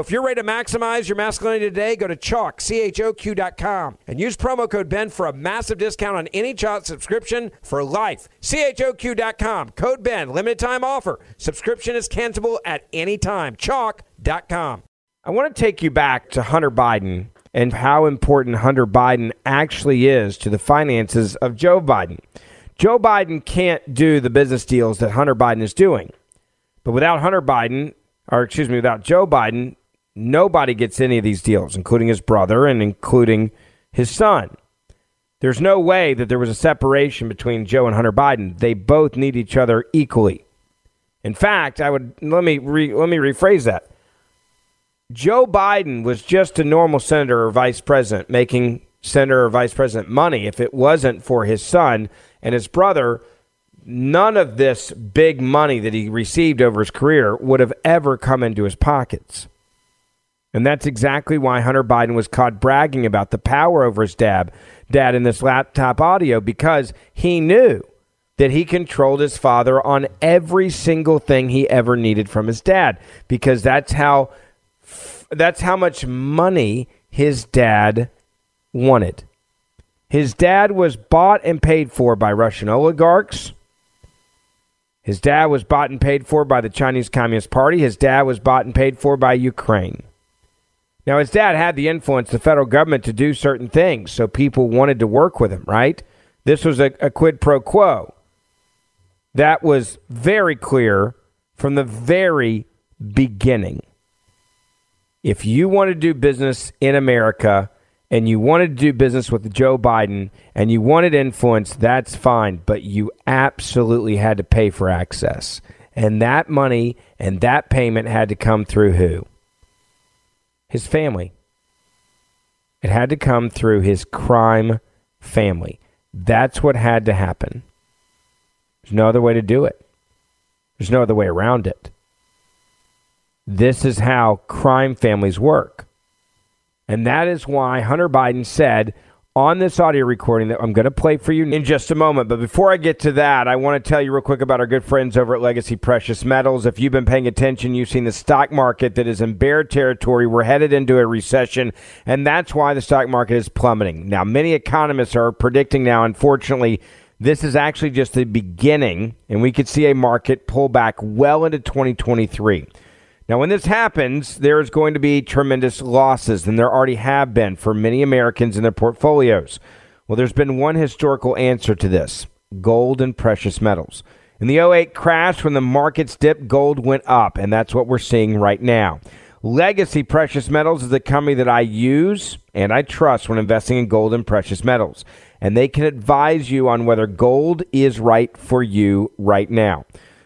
If you're ready to maximize your masculinity today, go to Choq, C-H-O-Q.com, and use promo code Ben for a massive discount on any Choq subscription for life. C-H-O-Q.com, code Ben, limited time offer. Subscription is cancelable at any time. Choq.com. I want to take you back to Hunter Biden and how important Hunter Biden actually is to the finances of Joe Biden. Joe Biden can't do the business deals that Hunter Biden is doing. But without Hunter Biden, or excuse me, without Joe Biden, nobody gets any of these deals, including his brother and including his son. There's no way that there was a separation between Joe and Hunter Biden. They both need each other equally. In fact, I would let me re, let me rephrase that. Joe Biden was just a normal senator or vice president making senator or vice president money if it wasn't for his son and his brother none of this big money that he received over his career would have ever come into his pockets. And that's exactly why Hunter Biden was caught bragging about the power over his dad, dad in this laptop audio because he knew that he controlled his father on every single thing he ever needed from his dad because that's how that's how much money his dad wanted. His dad was bought and paid for by Russian oligarchs. His dad was bought and paid for by the Chinese Communist Party. His dad was bought and paid for by Ukraine. Now, his dad had the influence, the federal government, to do certain things, so people wanted to work with him, right? This was a, a quid pro quo. That was very clear from the very beginning. If you want to do business in America and you wanted to do business with Joe Biden and you wanted influence, that's fine, but you absolutely had to pay for access. And that money and that payment had to come through who? His family. It had to come through his crime family. That's what had to happen. There's no other way to do it. There's no other way around it. This is how crime families work. And that is why Hunter Biden said on this audio recording that I'm going to play for you in just a moment. But before I get to that, I want to tell you real quick about our good friends over at Legacy Precious Metals. If you've been paying attention, you've seen the stock market that is in bear territory. We're headed into a recession, and that's why the stock market is plummeting. Now, many economists are predicting now, unfortunately, this is actually just the beginning, and we could see a market pull back well into 2023. Now, when this happens, there is going to be tremendous losses, and there already have been for many Americans in their portfolios. Well, there's been one historical answer to this gold and precious metals. In the 08 crash, when the markets dipped, gold went up, and that's what we're seeing right now. Legacy Precious Metals is the company that I use and I trust when investing in gold and precious metals. And they can advise you on whether gold is right for you right now.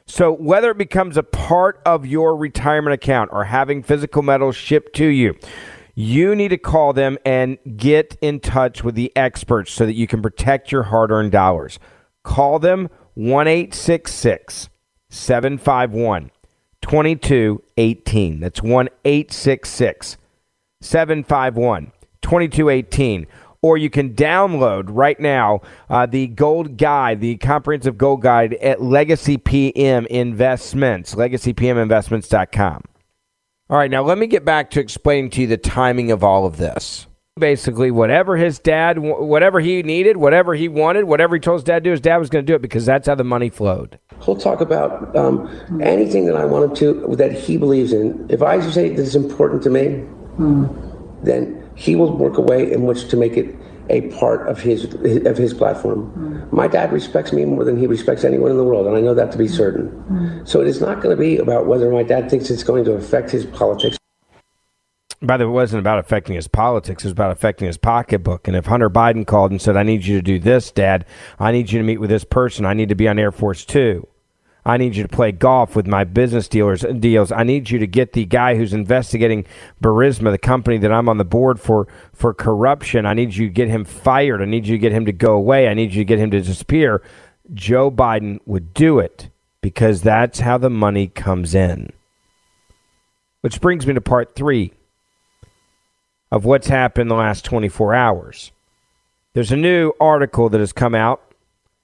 So, whether it becomes a part of your retirement account or having physical metals shipped to you, you need to call them and get in touch with the experts so that you can protect your hard earned dollars. Call them 1 751 2218. That's 1 751 2218 or you can download right now uh, the gold guide, the comprehensive gold guide at Legacy PM Investments, legacypminvestments.com. All right, now let me get back to explaining to you the timing of all of this. Basically, whatever his dad, whatever he needed, whatever he wanted, whatever he told his dad to do, his dad was going to do it because that's how the money flowed. He'll talk about um, anything that I want him to, that he believes in. If I say this is important to me, mm. Then he will work a way in which to make it a part of his of his platform. Mm. My dad respects me more than he respects anyone in the world, and I know that to be certain. Mm. So it is not going to be about whether my dad thinks it's going to affect his politics. By the way, it wasn't about affecting his politics. It was about affecting his pocketbook. And if Hunter Biden called and said, I need you to do this, Dad, I need you to meet with this person, I need to be on Air Force Two, I need you to play golf with my business dealers deals. I need you to get the guy who's investigating Burisma, the company that I'm on the board for, for corruption. I need you to get him fired. I need you to get him to go away. I need you to get him to disappear. Joe Biden would do it because that's how the money comes in. Which brings me to part three of what's happened the last 24 hours. There's a new article that has come out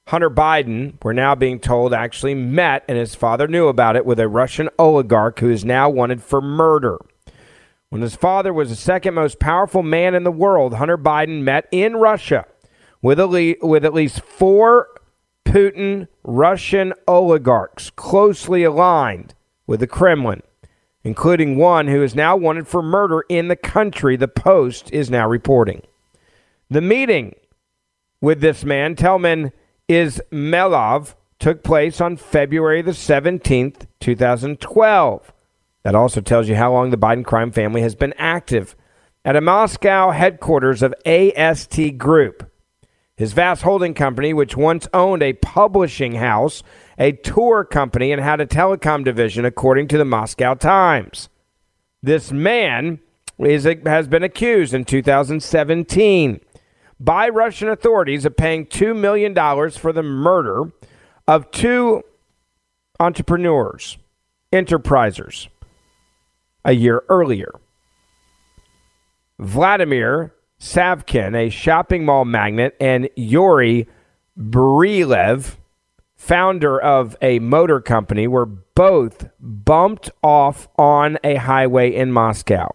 Hunter Biden, we're now being told, actually met, and his father knew about it, with a Russian oligarch who is now wanted for murder. When his father was the second most powerful man in the world, Hunter Biden met in Russia with, with at least four Putin Russian oligarchs closely aligned with the Kremlin, including one who is now wanted for murder in the country, the Post is now reporting. The meeting with this man, Telman Izmailov took place on February the 17th, 2012. That also tells you how long the Biden crime family has been active. At a Moscow headquarters of AST Group, his vast holding company, which once owned a publishing house, a tour company, and had a telecom division, according to the Moscow Times. This man is, has been accused in 2017 by Russian authorities of paying $2 million for the murder of two entrepreneurs, enterprisers, a year earlier. Vladimir Savkin, a shopping mall magnate, and Yuri Brylev, founder of a motor company, were both bumped off on a highway in Moscow.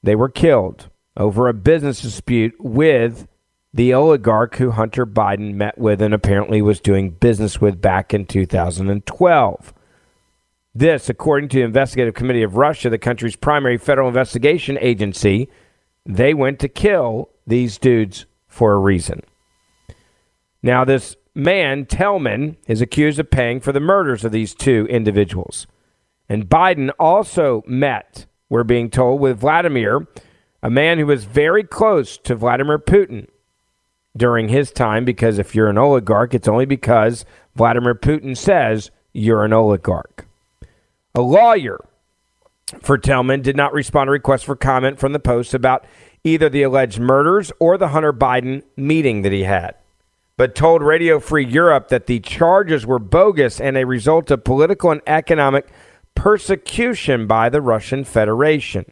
They were killed over a business dispute with the oligarch who Hunter Biden met with and apparently was doing business with back in 2012. This, according to the Investigative Committee of Russia, the country's primary federal investigation agency, they went to kill these dudes for a reason. Now, this man, Telman, is accused of paying for the murders of these two individuals. And Biden also met, we're being told, with Vladimir a man who was very close to Vladimir Putin during his time, because if you're an oligarch, it's only because Vladimir Putin says you're an oligarch. A lawyer for Telman did not respond to requests for comment from the Post about either the alleged murders or the Hunter Biden meeting that he had. but told Radio Free Europe that the charges were bogus and a result of political and economic persecution by the Russian Federation.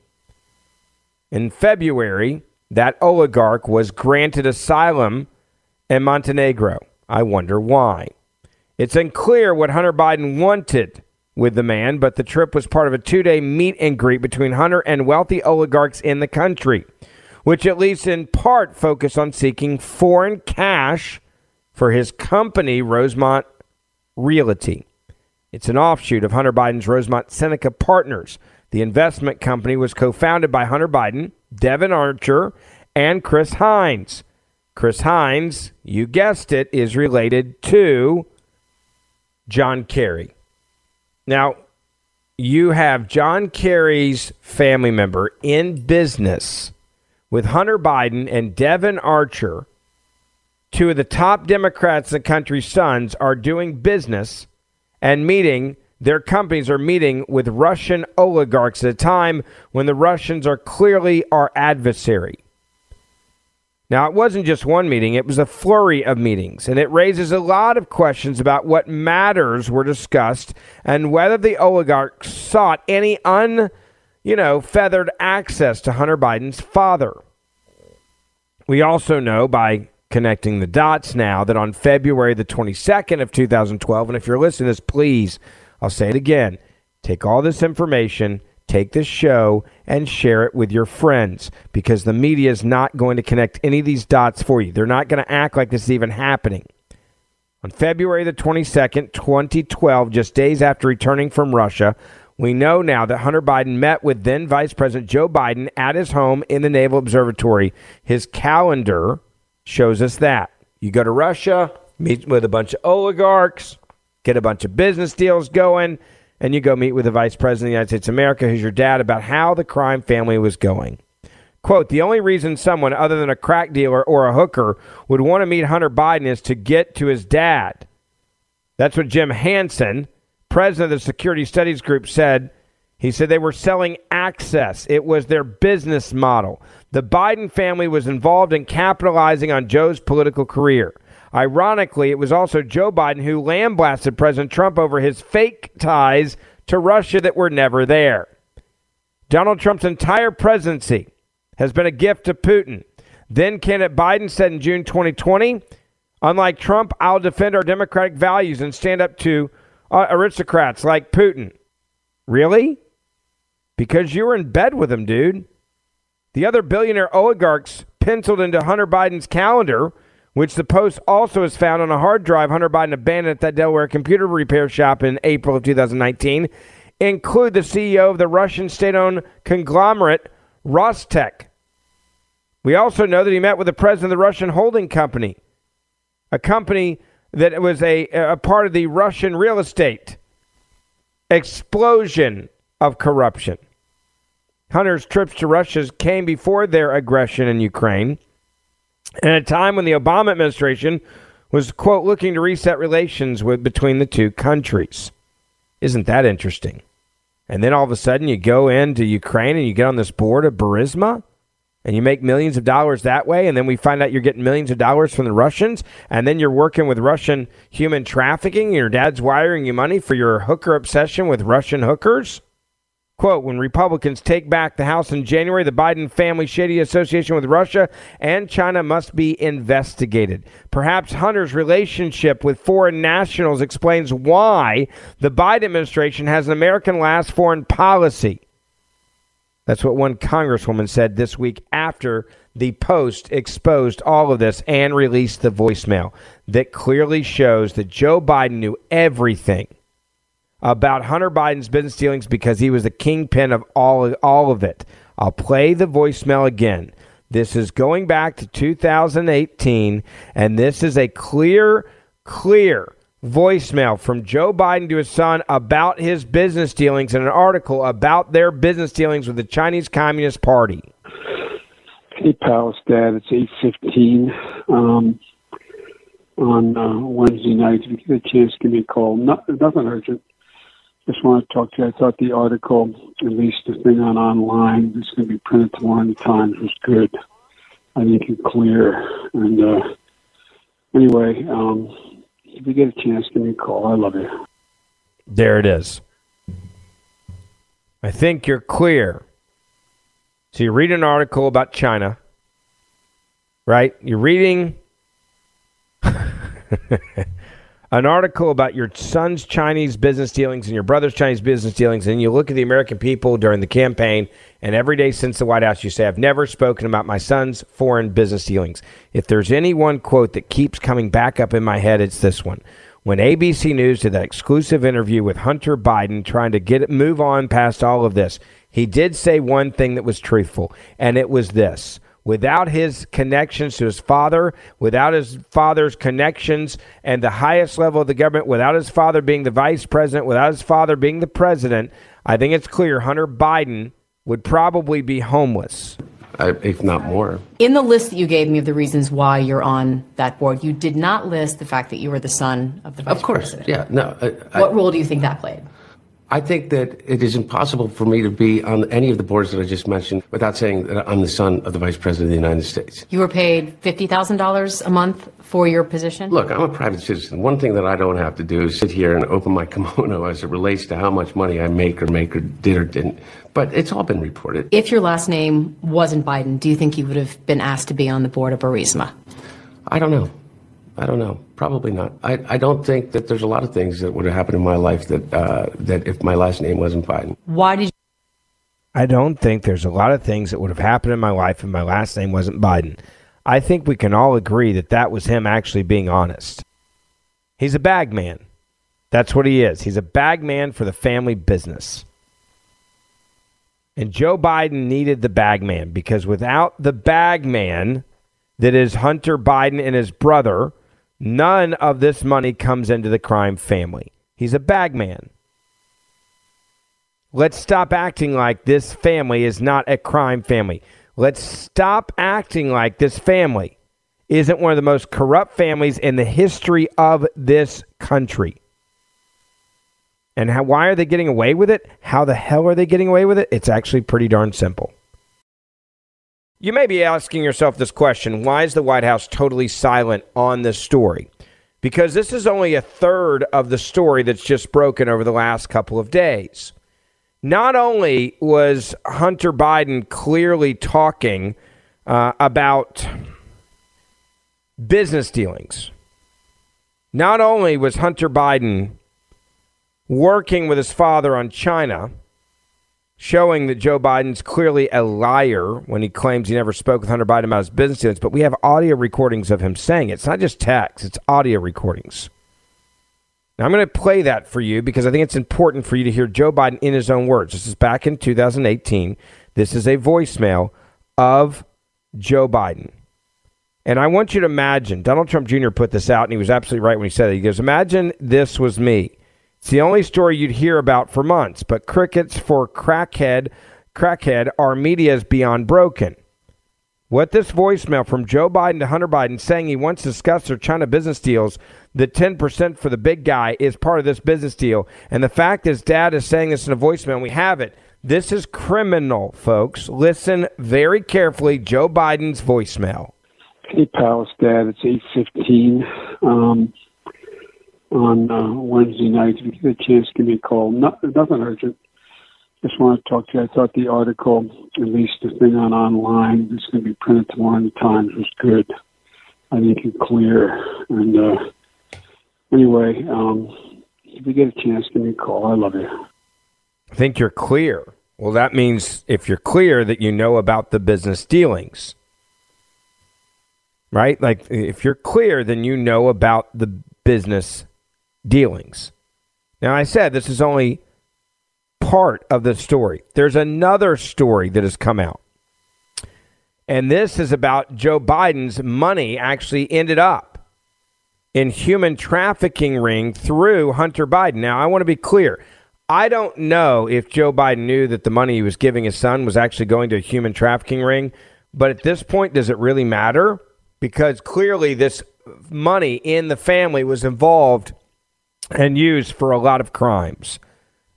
In February, that oligarch was granted asylum in Montenegro. I wonder why. It's unclear what Hunter Biden wanted with the man, but the trip was part of a two day meet and greet between Hunter and wealthy oligarchs in the country, which at least in part focused on seeking foreign cash for his company, Rosemont Realty. It's an offshoot of Hunter Biden's Rosemont Seneca Partners. The investment company was co founded by Hunter Biden, Devon Archer, and Chris Heinz. Chris Heinz, you guessed it, is related to John Kerry. Now, you have John Kerry's family member in business with Hunter Biden and Devon Archer. Two of the top Democrats in the country's sons are doing business and meeting. Their companies are meeting with Russian oligarchs at a time when the Russians are clearly our adversary. Now, it wasn't just one meeting, it was a flurry of meetings, and it raises a lot of questions about what matters were discussed and whether the oligarchs sought any un, you know, feathered access to Hunter Biden's father. We also know by connecting the dots now that on February the 22nd of 2012, and if you're listening to this, please, I'll say it again, take all this information take this show and share it with your friends because the media is not going to connect any of these dots for you. They're not going to act like this is even happening. On February the 22nd, 2012, just days after returning from Russia, we know now that Hunter Biden met with then Vice President Joe Biden at his home in the Naval Observatory. His calendar shows us that. You go to Russia, meet with a bunch of oligarchs, get a bunch of business deals going and you go meet with the Vice President of the United States of America, who's your dad, about how the crime family was going. Quote, the only reason someone other than a crack dealer or a hooker would want to meet Hunter Biden is to get to his dad. That's what Jim Hanson, president of the Security Studies Group, said. He said they were selling access, it was their business model. The Biden family was involved in capitalizing on Joe's political career. Ironically, it was also Joe Biden who lambasted President Trump over his fake ties to Russia that were never there. Donald Trump's entire presidency has been a gift to Putin. Then candidate Biden said in June 2020, unlike Trump, I'll defend our democratic values and stand up to uh, aristocrats like Putin. Really? Because you were in bed with him, dude. The other billionaire oligarchs penciled into Hunter Biden's calendar which the Post also has found on a hard drive Hunter Biden abandoned at that Delaware computer repair shop in April of 2019, include the CEO of the Russian state owned conglomerate Rostec. We also know that he met with the president of the Russian holding company, a company that was a, a part of the Russian real estate explosion of corruption. Hunter's trips to Russia came before their aggression in Ukraine at a time when the Obama administration was, quote, looking to reset relations with, between the two countries. Isn't that interesting? And then all of a sudden you go into Ukraine and you get on this board of Burisma and you make millions of dollars that way. And then we find out you're getting millions of dollars from the Russians. And then you're working with Russian human trafficking. Your dad's wiring you money for your hooker obsession with Russian hookers. Quote, when Republicans take back the House in January, the Biden family shady association with Russia and China must be investigated. Perhaps Hunter's relationship with foreign nationals explains why the Biden administration has an American last foreign policy. That's what one congresswoman said this week after the Post exposed all of this and released the voicemail that clearly shows that Joe Biden knew everything about Hunter Biden's business dealings because he was the kingpin of all, all of it. I'll play the voicemail again. This is going back to 2018, and this is a clear, clear voicemail from Joe Biden to his son about his business dealings and an article about their business dealings with the Chinese Communist Party. Hey, Palace Dad, it's 815 um, on uh, Wednesday night. If you get a chance, give me a call. Not, nothing urgent just want to talk to you. I thought the article, at least the thing on online, that's going to be printed tomorrow in the Times, was good. I think it's clear. And uh, anyway, um, if you get a chance, give me a call. I love you. There it is. I think you're clear. So you read an article about China, right? You're reading an article about your son's Chinese business dealings and your brother's Chinese business dealings, and you look at the American people during the campaign, and every day since the White House, you say, I've never spoken about my son's foreign business dealings. If there's any one quote that keeps coming back up in my head, it's this one. When ABC News did that exclusive interview with Hunter Biden trying to get it, move on past all of this, he did say one thing that was truthful, and it was this without his connections to his father, without his father's connections and the highest level of the government, without his father being the vice president, without his father being the president, I think it's clear Hunter Biden would probably be homeless. If not more. In the list that you gave me of the reasons why you're on that board, you did not list the fact that you were the son of the vice president. Of course, president. yeah. No, I, What role do you think that played? I think that it is impossible for me to be on any of the boards that I just mentioned without saying that I'm the son of the Vice President of the United States. You were paid $50,000 a month for your position? Look, I'm a private citizen. One thing that I don't have to do is sit here and open my kimono as it relates to how much money I make or make or did or didn't. But it's all been reported. If your last name wasn't Biden, do you think you would have been asked to be on the board of Burisma? I don't know. I don't know. Probably not. I, I don't think that there's a lot of things that would have happened in my life that uh, that if my last name wasn't Biden. Why did you? I don't think there's a lot of things that would have happened in my life if my last name wasn't Biden. I think we can all agree that that was him actually being honest. He's a bag man. That's what he is. He's a bag man for the family business. And Joe Biden needed the bag man because without the bag man that is Hunter Biden and his brother, none of this money comes into the crime family. He's a bag man. Let's stop acting like this family is not a crime family. Let's stop acting like this family isn't one of the most corrupt families in the history of this country. And how, why are they getting away with it? How the hell are they getting away with it? It's actually pretty darn simple. You may be asking yourself this question why is the White House totally silent on this story? Because this is only a third of the story that's just broken over the last couple of days. Not only was Hunter Biden clearly talking uh, about business dealings, not only was Hunter Biden working with his father on China, showing that Joe Biden's clearly a liar when he claims he never spoke with Hunter Biden about his business dealings, but we have audio recordings of him saying it. It's not just text, it's audio recordings. Now, I'm going to play that for you because I think it's important for you to hear Joe Biden in his own words. This is back in 2018. This is a voicemail of Joe Biden. And I want you to imagine Donald Trump Jr. put this out, and he was absolutely right when he said it. He goes, Imagine this was me. It's the only story you'd hear about for months, but crickets for crackhead, crackhead, our media is beyond broken. What this voicemail from Joe Biden to Hunter Biden saying he wants to discuss their China business deals, the 10% for the big guy is part of this business deal. And the fact is, dad is saying this in a voicemail, we have it. This is criminal, folks. Listen very carefully. Joe Biden's voicemail. Hey, pal, it's Dad. It's eight fifteen um, on uh, Wednesday night. If you get a chance, give me a call. Not, nothing urgent. Just want to talk to you. I thought the article, at least the thing on online, that's going to be printed tomorrow in the Times, was good. I think it's clear. And uh, anyway, um, if you get a chance, give me a call. I love you. I think you're clear. Well, that means if you're clear that you know about the business dealings, right? Like if you're clear, then you know about the business dealings. Now, I said this is only part of the story. There's another story that has come out. And this is about Joe Biden's money actually ended up in human trafficking ring through Hunter Biden. Now, I want to be clear. I don't know if Joe Biden knew that the money he was giving his son was actually going to a human trafficking ring, but at this point does it really matter? Because clearly this money in the family was involved and used for a lot of crimes.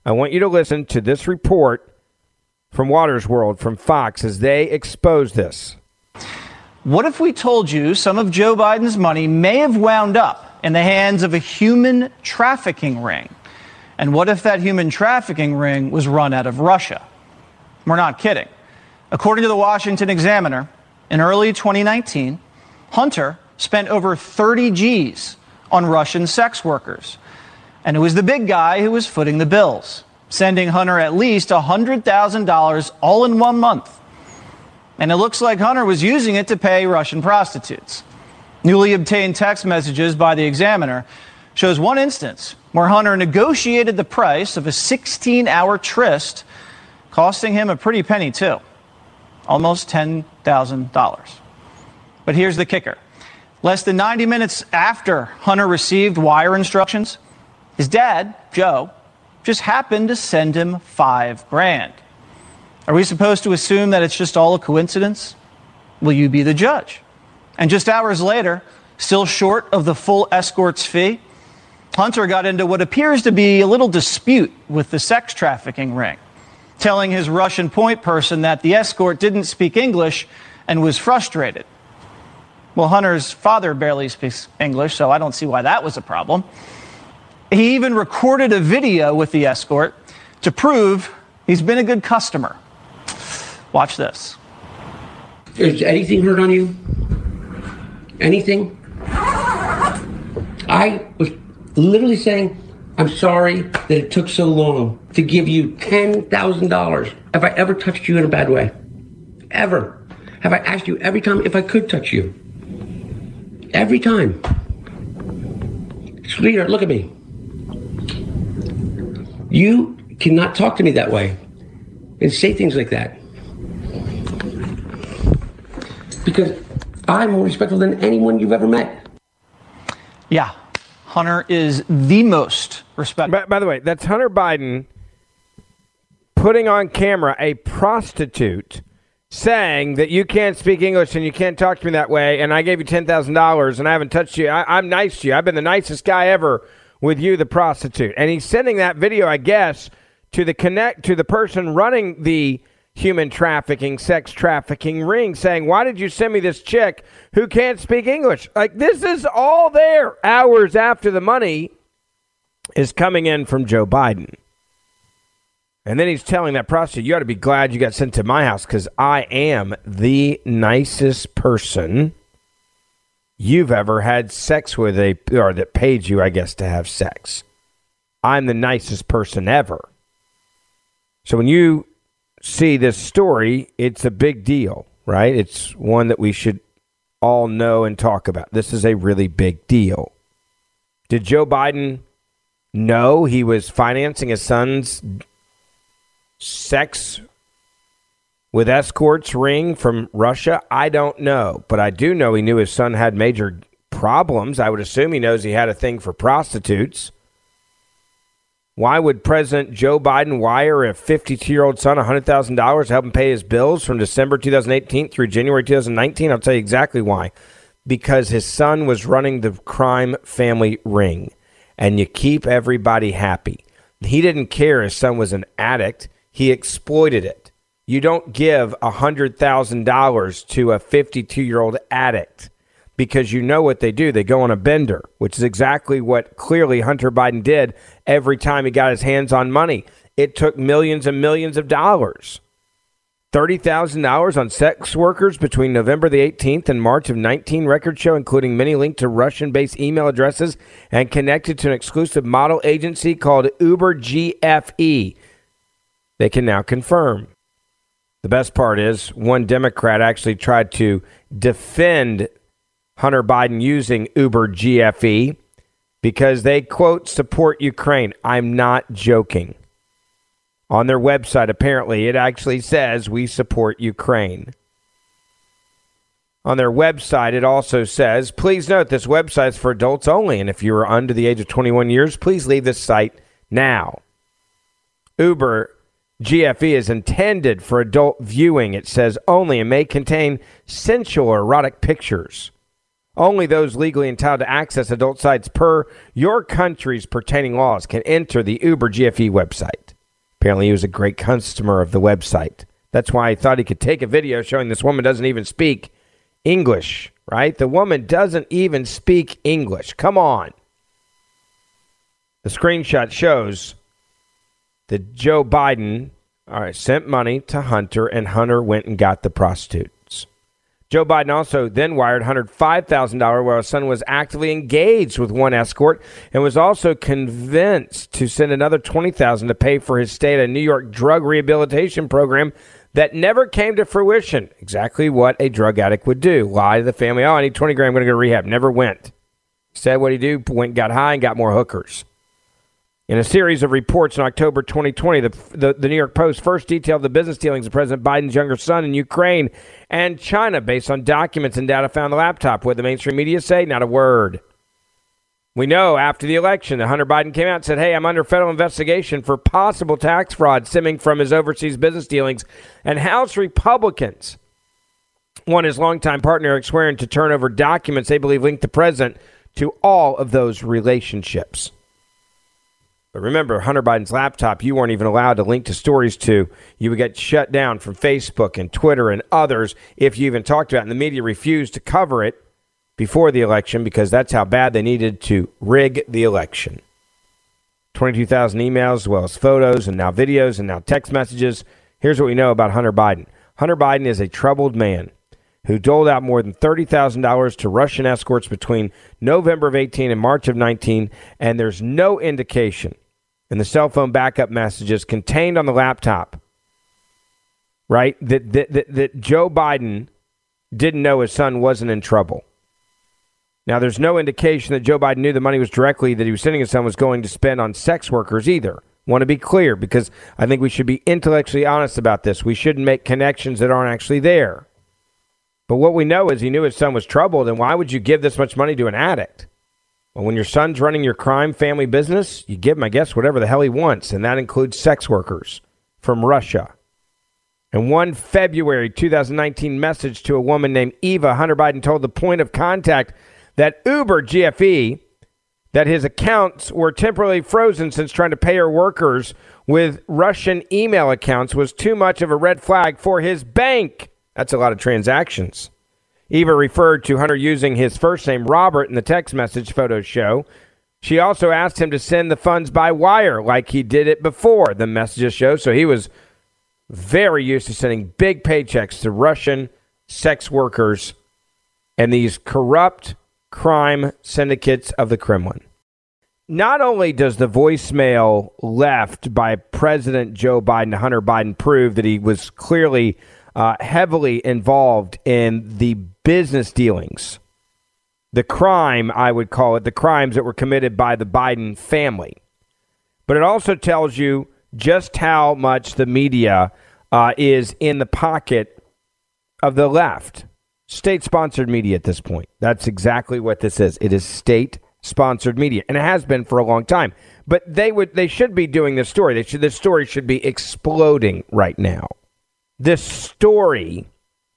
I want you to listen to this report from Watters World from Fox as they expose this. What if we told you some of Joe Biden's money may have wound up in the hands of a human trafficking ring? And what if that human trafficking ring was run out of Russia? We're not kidding. According to the Washington Examiner, in early 2019, Hunter spent over 30 G's on Russian sex workers. And it was the big guy who was footing the bills, sending Hunter at least $100,000 all in one month. And it looks like Hunter was using it to pay Russian prostitutes. Newly obtained text messages by the Examiner shows one instance where Hunter negotiated the price of a 16 hour tryst, costing him a pretty penny, too almost $10,000. But here's the kicker less than 90 minutes after Hunter received wire instructions, his dad, Joe, just happened to send him five grand. Are we supposed to assume that it's just all a coincidence? Will you be the judge? And just hours later, still short of the full escort's fee, Hunter got into what appears to be a little dispute with the sex trafficking ring, telling his Russian point person that the escort didn't speak English and was frustrated. Well, Hunter's father barely speaks English, so I don't see why that was a problem. He even recorded a video with the escort to prove he's been a good customer. Watch this. Is anything hurt on you? Anything? I was literally saying, I'm sorry that it took so long to give you $10,000. Have I ever touched you in a bad way? Ever? Have I asked you every time if I could touch you? Every time. Sweetheart, look at me. You cannot talk to me that way and say things like that. Because I'm more respectful than anyone you've ever met. Yeah, Hunter is the most respectful. By, by the way, that's Hunter Biden putting on camera a prostitute saying that you can't speak English and you can't talk to me that way, and I gave you ten thousand dollars and I haven't touched you. I, am nice to you. I've been the nicest guy ever with you, the prostitute. And he's sending that video, I guess, to the connect to the person running the human trafficking, sex trafficking ring, saying, "Why did you send me this chick who can't speak English?" Like this is all there hours after the money is coming in from Joe Biden. And then he's telling that prostitute, you ought to be glad you got sent to my house because I am the nicest person you've ever had sex with, a, or that paid you, I guess, to have sex. I'm the nicest person ever. So when you see this story, it's a big deal, right? It's one that we should all know and talk about. This is a really big deal. Did Joe Biden know he was financing his son's sex with escorts ring from Russia? I don't know, but I do know he knew his son had major problems. I would assume he knows he had a thing for prostitutes. Why would President Joe Biden wire a 52 year old son $100,000 to help him pay his bills from December 2018 through January 2019? I'll tell you exactly why. Because his son was running the crime family ring, and you keep everybody happy. He didn't care his son was an addict. He exploited it. You don't give $100,000 to a 52 year old addict because you know what they do. They go on a bender, which is exactly what clearly Hunter Biden did every time he got his hands on money. It took millions and millions of dollars. $30,000 on sex workers between November the 18th and March of 19 record show, including many linked to Russian based email addresses and connected to an exclusive model agency called Uber GFE they can now confirm. The best part is one Democrat actually tried to defend Hunter Biden using Uber GFE because they, quote, support Ukraine. I'm not joking. On their website, apparently, it actually says we support Ukraine. On their website, it also says, please note this website is for adults only, and if you are under the age of 21 years, please leave this site now. Uber GFE is intended for adult viewing, it says only, and may contain sensual or erotic pictures. Only those legally entitled to access adult sites per your country's pertaining laws can enter the Uber GFE website. Apparently, he was a great customer of the website. That's why he thought he could take a video showing this woman doesn't even speak English, right? The woman doesn't even speak English. Come on. The screenshot shows that Joe Biden all right, sent money to Hunter, and Hunter went and got the prostitutes. Joe Biden also then wired Hunter $5,000 while his son was actively engaged with one escort and was also convinced to send another $20,000 to pay for his stay at a New York drug rehabilitation program that never came to fruition. Exactly what a drug addict would do. Lie to the family, oh, I need 20 grand, I'm going to go to rehab. Never went. Said what he do, went, got high, and got more hookers. In a series of reports in October 2020, the, the, the, New York Post first detailed the business dealings of President Biden's younger son in Ukraine and China based on documents and data found on the laptop. What the mainstream media say? Not a word. We know after the election that Hunter Biden came out and said, Hey, I'm under federal investigation for possible tax fraud stemming from his overseas business dealings. And House Republicans want his longtime partner, Eric Schwerin, to turn over documents they believe linked the president to all of those relationships. But remember, Hunter Biden's laptop, you weren't even allowed to link to stories to. You would get shut down from Facebook and Twitter and others if you even talked about it. And the media refused to cover it before the election because that's how bad they needed to rig the election. 22,000 emails, as well as photos and now videos and now text messages. Here's what we know about Hunter Biden Hunter Biden is a troubled man who doled out more than $30,000 to Russian escorts between November of 18 and March of 19, and there's no indication and the cell phone backup messages contained on the laptop, right? That, that, that, that Joe Biden didn't know his son wasn't in trouble. Now, there's no indication that Joe Biden knew the money was directly that he was sending his son was going to spend on sex workers either. Want to be clear because I think we should be intellectually honest about this. We shouldn't make connections that aren't actually there. But what we know is he knew his son was troubled, and why would you give this much money to an addict? Well, when your son's running your crime family business, you give him, I guess, whatever the hell he wants, and that includes sex workers from Russia. In one February 2019 message to a woman named Eva, Hunter Biden told the point of contact that Uber GFE that his accounts were temporarily frozen since trying to pay her workers with Russian email accounts was too much of a red flag for his bank. That's a lot of transactions. Eva referred to Hunter using his first name, Robert, in the text message photos show. She also asked him to send the funds by wire like he did it before, the messages show. So he was very used to sending big paychecks to Russian sex workers and these corrupt crime syndicates of the Kremlin. Not only does the voicemail left by President Joe Biden Hunter Biden prove that he was clearly uh, heavily involved in the business dealings, the crime, I would call it, the crimes that were committed by the Biden family. But it also tells you just how much the media uh, is in the pocket of the left. State sponsored media at this point. That's exactly what this is. It is state sponsored media, and it has been for a long time. But they would, they should be doing this story. They should, this story should be exploding right now. This story,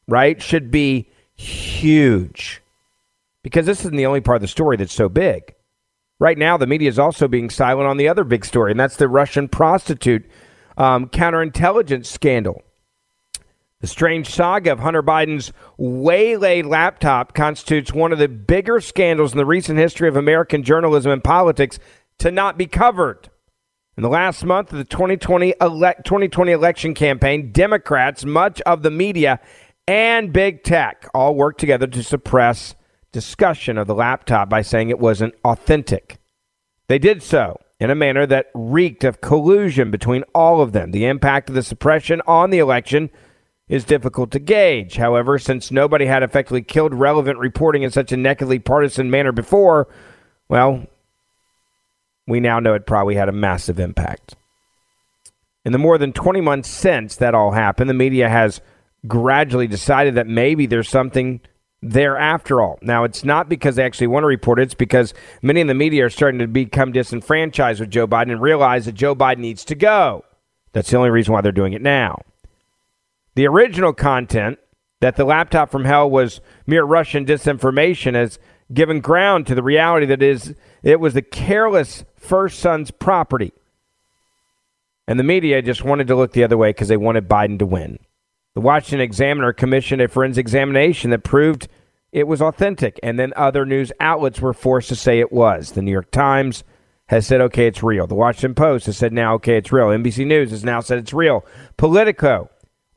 right, should be huge because this isn't the only part of the story that's so big. Right now, the media is also being silent on the other big story, and that's the Russian prostitute um, counterintelligence scandal. The strange saga of Hunter Biden's waylaid laptop constitutes one of the bigger scandals in the recent history of American journalism and politics to not be covered. In the last month of the 2020, ele- 2020 election campaign, Democrats, much of the media, and big tech all worked together to suppress discussion of the laptop by saying it wasn't authentic. They did so in a manner that reeked of collusion between all of them. The impact of the suppression on the election is difficult to gauge. However, since nobody had effectively killed relevant reporting in such a nakedly partisan manner before, well, we now know it probably had a massive impact. In the more than 20 months since that all happened, the media has gradually decided that maybe there's something there after all. Now, it's not because they actually want to report it, it's because many in the media are starting to become disenfranchised with Joe Biden and realize that Joe Biden needs to go. That's the only reason why they're doing it now. The original content that the laptop from hell was mere Russian disinformation has given ground to the reality that is it was the careless first son's property. And the media just wanted to look the other way because they wanted Biden to win. The Washington Examiner commissioned a forensic examination that proved it was authentic, and then other news outlets were forced to say it was. The New York Times has said, okay, it's real. The Washington Post has said, now, okay, it's real. NBC News has now said it's real. Politico,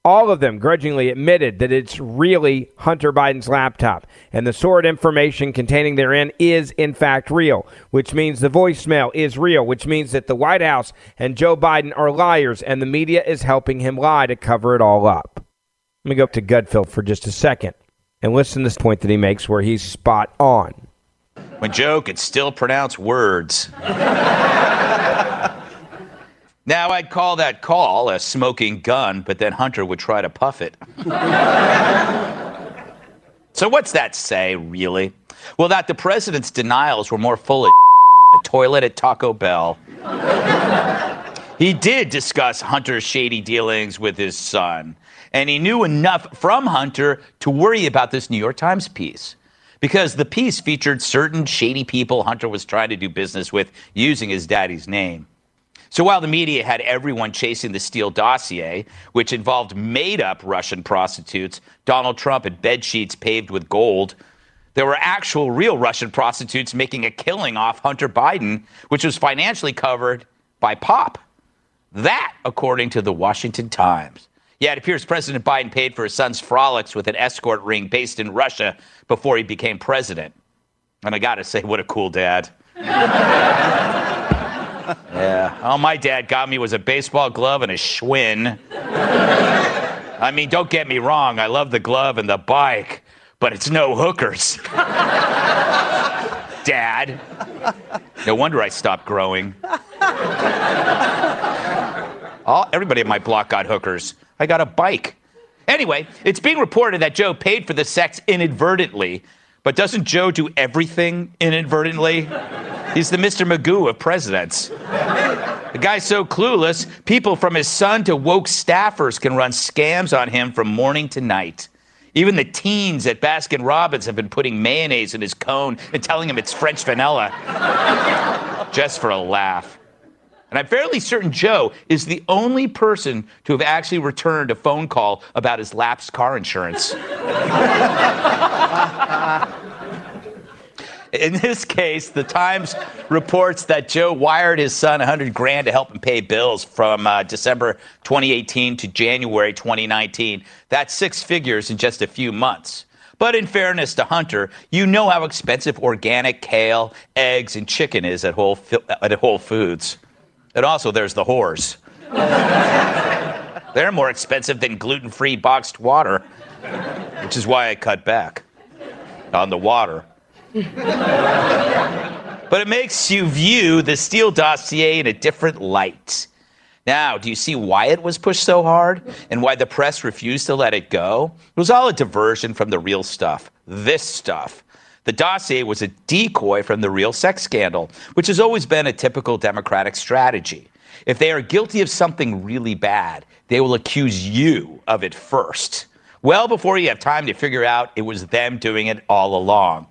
all of them grudgingly admitted that it's really Hunter Biden's laptop, and the stored information containing therein is, in fact, real, which means the voicemail is real, which means that the White House and Joe Biden are liars, and the media is helping him lie to cover it all up. Let me go up to Gutfeld for just a second and listen to this point that he makes where he's spot on. When Joe could still pronounce words. now, I'd call that call a smoking gun, but then Hunter would try to puff it. so, what's that say, really? Well, that the president's denials were more full of a toilet at Taco Bell. he did discuss Hunter's shady dealings with his son and he knew enough from Hunter to worry about this New York Times piece. Because the piece featured certain shady people Hunter was trying to do business with using his daddy's name. So while the media had everyone chasing the Steele dossier, which involved made up Russian prostitutes, Donald Trump and bed sheets paved with gold, there were actual real Russian prostitutes making a killing off Hunter Biden, which was financially covered by POP. That, according to the Washington Times. Yeah, it appears President Biden paid for his son's frolics with an escort ring based in Russia before he became president. And I got to say, what a cool dad. yeah. All my dad got me was a baseball glove and a Schwinn. I mean, don't get me wrong, I love the glove and the bike, but it's no hookers. Dad. No wonder I stopped growing. All, everybody at my block got hookers. I got a bike. Anyway, it's being reported that Joe paid for the sex inadvertently, but doesn't Joe do everything inadvertently? He's the Mr. Magoo of presidents. The guy's so clueless, people from his son to woke staffers can run scams on him from morning to night. Even the teens at Baskin Robbins have been putting mayonnaise in his cone and telling him it's French vanilla. Just for a laugh. And I'm fairly certain Joe is the only person to have actually returned a phone call about his lapsed car insurance. In this case, the Times reports that Joe wired his son 100 grand to help him pay bills from uh, December 2018 to January 2019. That's six figures in just a few months. But in fairness to Hunter, you know how expensive organic kale, eggs, and chicken is at Whole, at Whole Foods. And also, there's the whores. They're more expensive than gluten free boxed water, which is why I cut back on the water. but it makes you view the Steele dossier in a different light. Now, do you see why it was pushed so hard and why the press refused to let it go? It was all a diversion from the real stuff, this stuff. The dossier was a decoy from the real sex scandal, which has always been a typical Democratic strategy. If they are guilty of something really bad, they will accuse you of it first, well before you have time to figure out it was them doing it all along.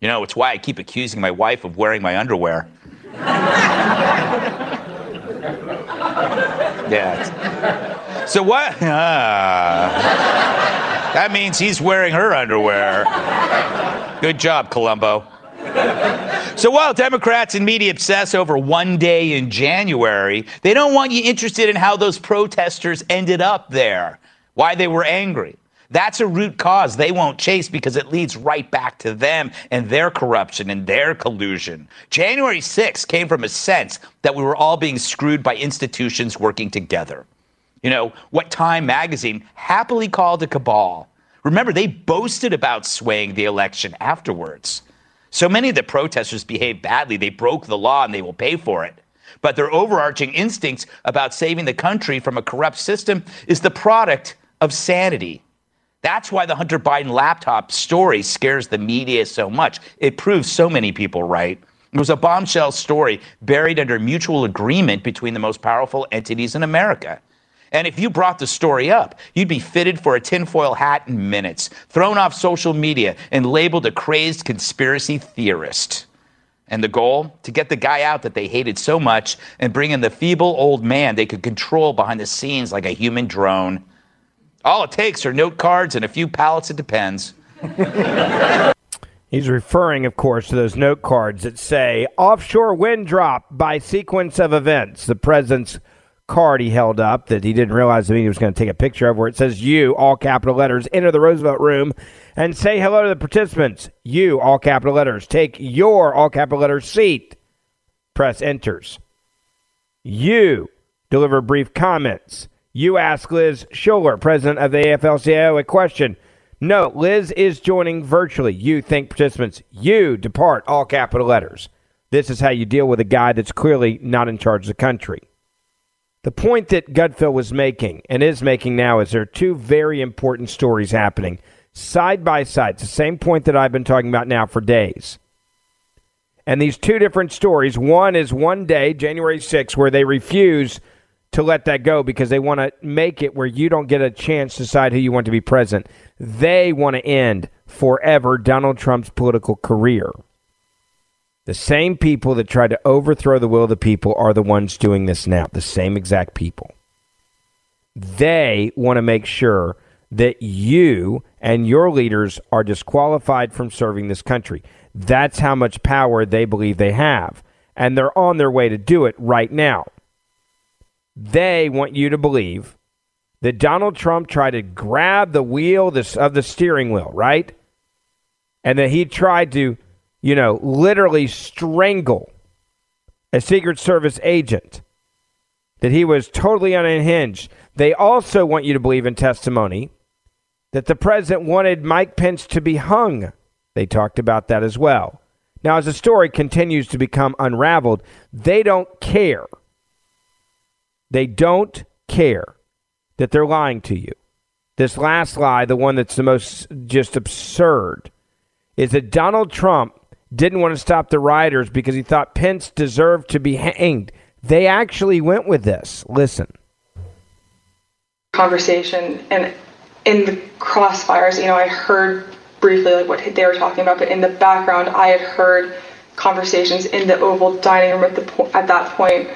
You know, it's why I keep accusing my wife of wearing my underwear. yeah. So what? Ah. That means he's wearing her underwear. Good job, Columbo. So while Democrats and media obsess over one day in January, they don't want you interested in how those protesters ended up there, why they were angry. That's a root cause they won't chase because it leads right back to them and their corruption and their collusion. January 6th came from a sense that we were all being screwed by institutions working together. You know, what Time magazine happily called a cabal. Remember, they boasted about swaying the election afterwards. So many of the protesters behaved badly. They broke the law and they will pay for it. But their overarching instincts about saving the country from a corrupt system is the product of sanity. That's why the Hunter Biden laptop story scares the media so much. It proves so many people right. It was a bombshell story buried under mutual agreement between the most powerful entities in America. And if you brought the story up, you'd be fitted for a tinfoil hat in minutes, thrown off social media, and labeled a crazed conspiracy theorist. And the goal? To get the guy out that they hated so much and bring in the feeble old man they could control behind the scenes like a human drone. All it takes are note cards and a few pallets of Depends. He's referring, of course, to those note cards that say offshore wind drop by sequence of events. The president's card he held up that he didn't realize the media was going to take a picture of, where it says, You, all capital letters, enter the Roosevelt room and say hello to the participants. You, all capital letters, take your, all capital letters, seat. Press enters. You deliver brief comments. You ask Liz Shuler, president of the AFL CIO, a question. No, Liz is joining virtually. You think participants. You depart, all capital letters. This is how you deal with a guy that's clearly not in charge of the country. The point that Gutfeld was making and is making now is there are two very important stories happening side by side. It's the same point that I've been talking about now for days. And these two different stories one is one day, January 6th, where they refuse to let that go because they want to make it where you don't get a chance to decide who you want to be president. They want to end forever Donald Trump's political career. The same people that tried to overthrow the will of the people are the ones doing this now, the same exact people. They want to make sure that you and your leaders are disqualified from serving this country. That's how much power they believe they have. And they're on their way to do it right now. They want you to believe that Donald Trump tried to grab the wheel of the steering wheel, right? And that he tried to, you know, literally strangle a Secret Service agent, that he was totally unhinged. They also want you to believe in testimony that the president wanted Mike Pence to be hung. They talked about that as well. Now, as the story continues to become unraveled, they don't care they don't care that they're lying to you. This last lie, the one that's the most just absurd, is that Donald Trump didn't want to stop the rioters because he thought Pence deserved to be hanged. They actually went with this. Listen. Conversation and in the crossfires, you know, I heard briefly like what they were talking about, but in the background, I had heard conversations in the Oval dining room at the at that point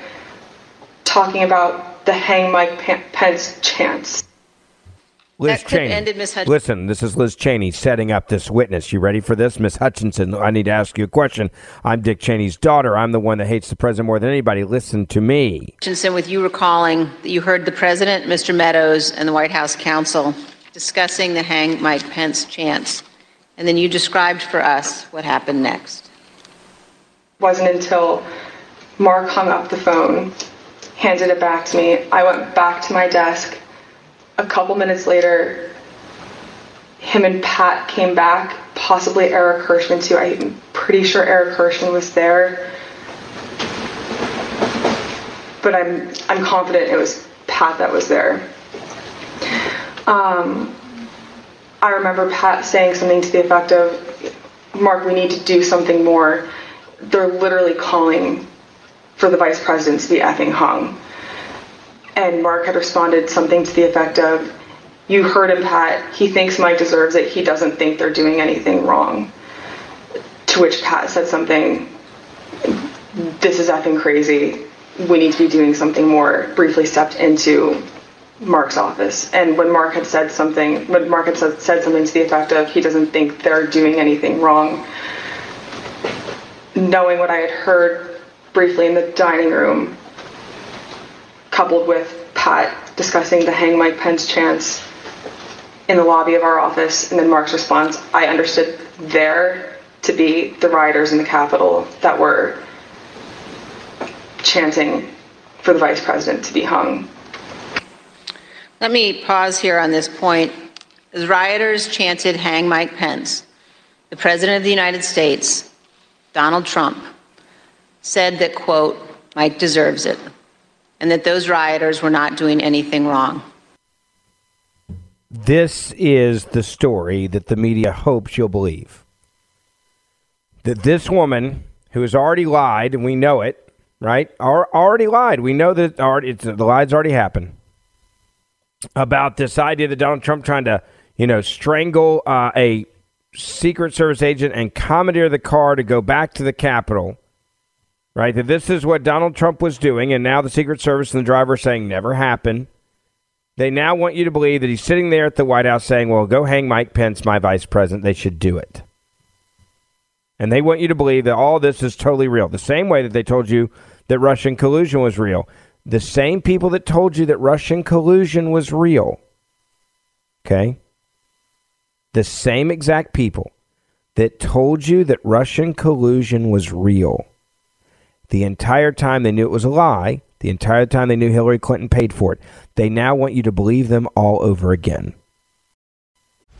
talking about the hang Mike Pence chance. Liz Cheney. Ended, Listen, this is Liz Cheney setting up this witness. You ready for this? Miss Hutchinson, I need to ask you a question. I'm Dick Cheney's daughter. I'm the one that hates the president more than anybody. Listen to me. Hutchinson, with you recalling that you heard the president, Mr. Meadows, and the White House counsel discussing the hang Mike Pence chance. And then you described for us what happened next. It wasn't until Mark hung up the phone handed it back to me. I went back to my desk. A couple minutes later, him and Pat came back, possibly Eric Herschmann too. I'm pretty sure Eric Herschmann was there. But I'm I'm confident it was Pat that was there. Um, I remember Pat saying something to the effect of, Mark, we need to do something more. They're literally calling for the vice president to be effing hung. And Mark had responded something to the effect of, You heard him, Pat. He thinks Mike deserves it. He doesn't think they're doing anything wrong. To which Pat said something, This is effing crazy. We need to be doing something more. Briefly stepped into Mark's office. And when Mark had said something, when Mark had said, said something to the effect of, He doesn't think they're doing anything wrong, knowing what I had heard briefly in the dining room, coupled with Pat discussing the hang Mike Pence chance in the lobby of our office, and then Mark's response, I understood there to be the rioters in the Capitol that were chanting for the vice president to be hung. Let me pause here on this point. As rioters chanted, Hang Mike Pence, the President of the United States, Donald Trump, said that, quote, Mike deserves it, and that those rioters were not doing anything wrong. This is the story that the media hopes you'll believe. That this woman who has already lied, and we know it, right? Already lied. We know that already, the lies already happened about this idea that Donald Trump trying to, you know, strangle uh, a Secret Service agent and commandeer the car to go back to the Capitol right? That this is what Donald Trump was doing, and now the Secret Service and the driver are saying never happened. They now want you to believe that he's sitting there at the White House saying, Well, go hang Mike Pence, my vice president. They should do it. And they want you to believe that all this is totally real. The same way that they told you that Russian collusion was real. The same people that told you that Russian collusion was real. Okay? The same exact people that told you that Russian collusion was real. The entire time they knew it was a lie, the entire time they knew Hillary Clinton paid for it. They now want you to believe them all over again.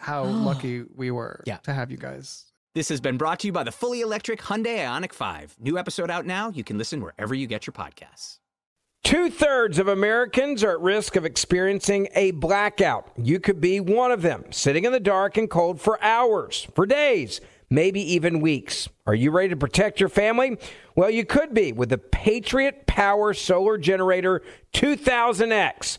how lucky we were Yeah. to have you guys. This has been brought to you by the fully electric Hyundai Ioniq 5. New episode out now. You can listen wherever you get your podcasts. Two thirds of Americans are at risk of experiencing a blackout. You could be one of them, sitting in the dark and cold for hours, for days, maybe even weeks. Are you ready to protect your family? Well, you could be with the Patriot Power Solar Generator 2000X.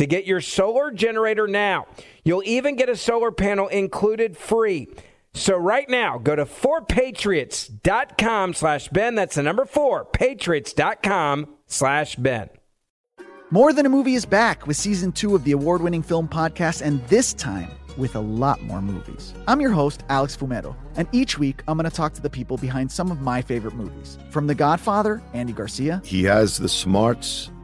to get your solar generator now. You'll even get a solar panel included free. So right now, go to 4patriots.com slash Ben. That's the number 4, patriots.com slash Ben. More Than a Movie is back with season two of the award winning film podcast, and this time with a lot more movies. I'm your host, Alex Fumero, and each week I'm going to talk to the people behind some of my favorite movies. From The Godfather, Andy Garcia, He has the smarts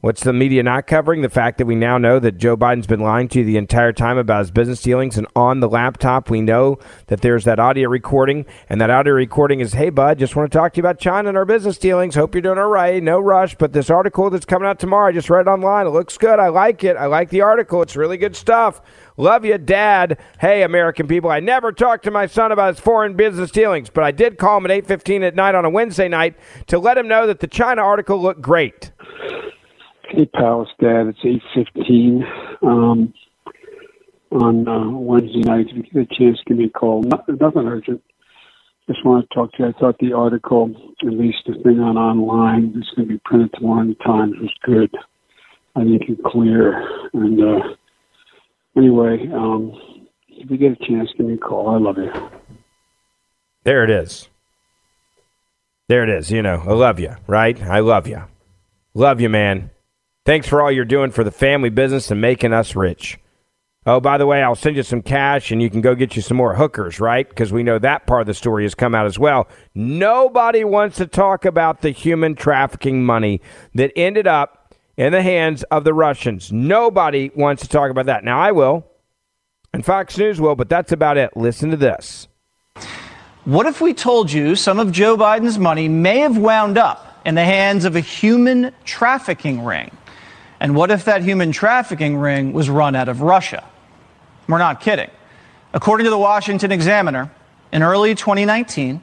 What's the media not covering? The fact that we now know that Joe Biden's been lying to you the entire time about his business dealings, and on the laptop, we know that there's that audio recording, and that audio recording is, "Hey, bud, just want to talk to you about China and our business dealings. Hope you're doing all right. No rush, but this article that's coming out tomorrow, I just read it online. It looks good. I like it. I like the article. It's really good stuff. Love you, Dad. Hey, American people, I never talked to my son about his foreign business dealings, but I did call him at 8:15 at night on a Wednesday night to let him know that the China article looked great." Hey, Palace Dad, it's 8.15 um, on uh, Wednesday night. If you get a chance, give me a call. Not, nothing urgent. Just want to talk to you. I thought the article, at least the thing on online, that's going to be printed tomorrow in the Times, was good. I think it's clear. And uh, anyway, um, if you get a chance, give me a call. I love you. There it is. There it is. You know, I love you, right? I love you. Love you, man. Thanks for all you're doing for the family business and making us rich. Oh, by the way, I'll send you some cash and you can go get you some more hookers, right? Because we know that part of the story has come out as well. Nobody wants to talk about the human trafficking money that ended up in the hands of the Russians. Nobody wants to talk about that. Now, I will, and Fox News will, but that's about it. Listen to this. What if we told you some of Joe Biden's money may have wound up in the hands of a human trafficking ring? And what if that human trafficking ring was run out of Russia? We're not kidding. According to the Washington Examiner, in early 2019,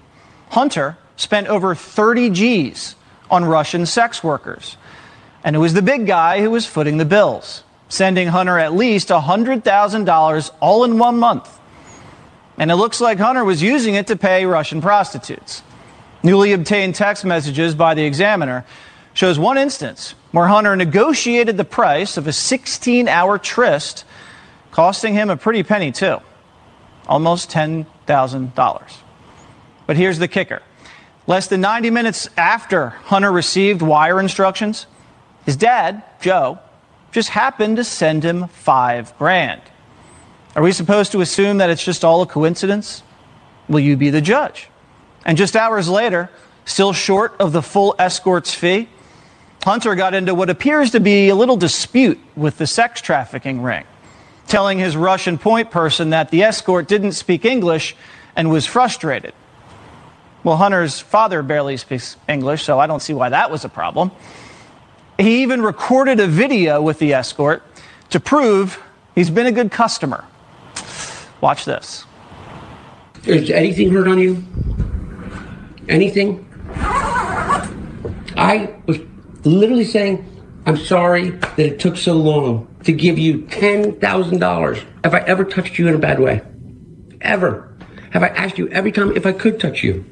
Hunter spent over 30 G's on Russian sex workers. And it was the big guy who was footing the bills, sending Hunter at least $100,000 all in one month. And it looks like Hunter was using it to pay Russian prostitutes. Newly obtained text messages by the Examiner shows one instance where Hunter negotiated the price of a 16 hour tryst, costing him a pretty penny, too almost $10,000. But here's the kicker less than 90 minutes after Hunter received wire instructions, his dad, Joe, just happened to send him five grand. Are we supposed to assume that it's just all a coincidence? Will you be the judge? And just hours later, still short of the full escort's fee, Hunter got into what appears to be a little dispute with the sex trafficking ring, telling his Russian point person that the escort didn't speak English and was frustrated. Well, Hunter's father barely speaks English, so I don't see why that was a problem. He even recorded a video with the escort to prove he's been a good customer. Watch this. Is anything hurt on you? Anything? I was literally saying, I'm sorry that it took so long to give you $10,000. Have I ever touched you in a bad way? Ever? Have I asked you every time if I could touch you?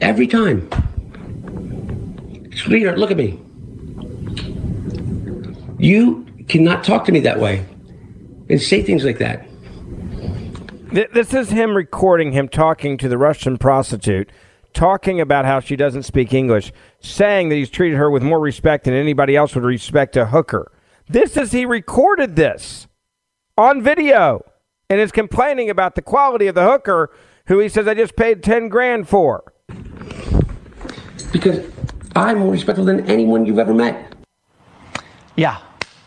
Every time. Sweetheart, look at me. You cannot talk to me that way and say things like that. This is him recording him talking to the Russian prostitute, talking about how she doesn't speak English, saying that he's treated her with more respect than anybody else would respect a hooker. This is he recorded this on video and is complaining about the quality of the hooker who he says I just paid 10 grand for. Because I'm more respectful than anyone you've ever met. Yeah,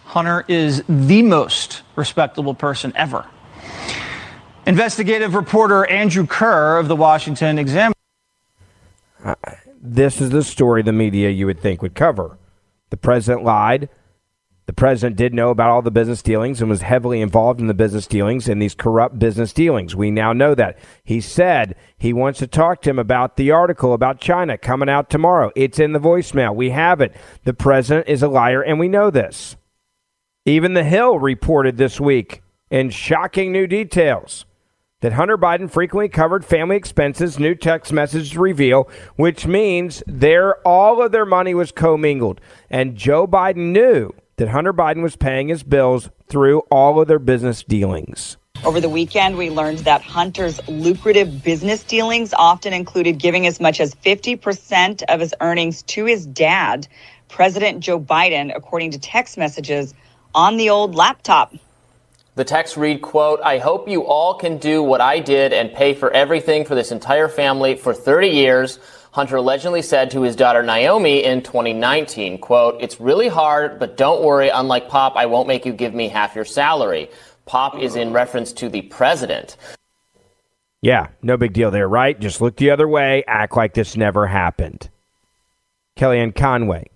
Hunter is the most respectable person ever. Investigative reporter Andrew Kerr of the Washington Examiner. This is the story the media you would think would cover. The president lied. The president did know about all the business dealings and was heavily involved in the business dealings and these corrupt business dealings. We now know that. He said he wants to talk to him about the article about China coming out tomorrow. It's in the voicemail. We have it. The president is a liar, and we know this. Even The Hill reported this week in shocking new details that Hunter Biden frequently covered family expenses, new text messages reveal, which means their all of their money was commingled. And Joe Biden knew that Hunter Biden was paying his bills through all of their business dealings. Over the weekend, we learned that Hunter's lucrative business dealings often included giving as much as 50% of his earnings to his dad, President Joe Biden, according to text messages on the old laptop. The text read, quote, I hope you all can do what I did and pay for everything for this entire family for 30 years. Hunter allegedly said to his daughter Naomi in 2019, quote, it's really hard, but don't worry. Unlike Pop, I won't make you give me half your salary. Pop is in reference to the president. Yeah, no big deal there, right? Just look the other way, act like this never happened. Kellyanne Conway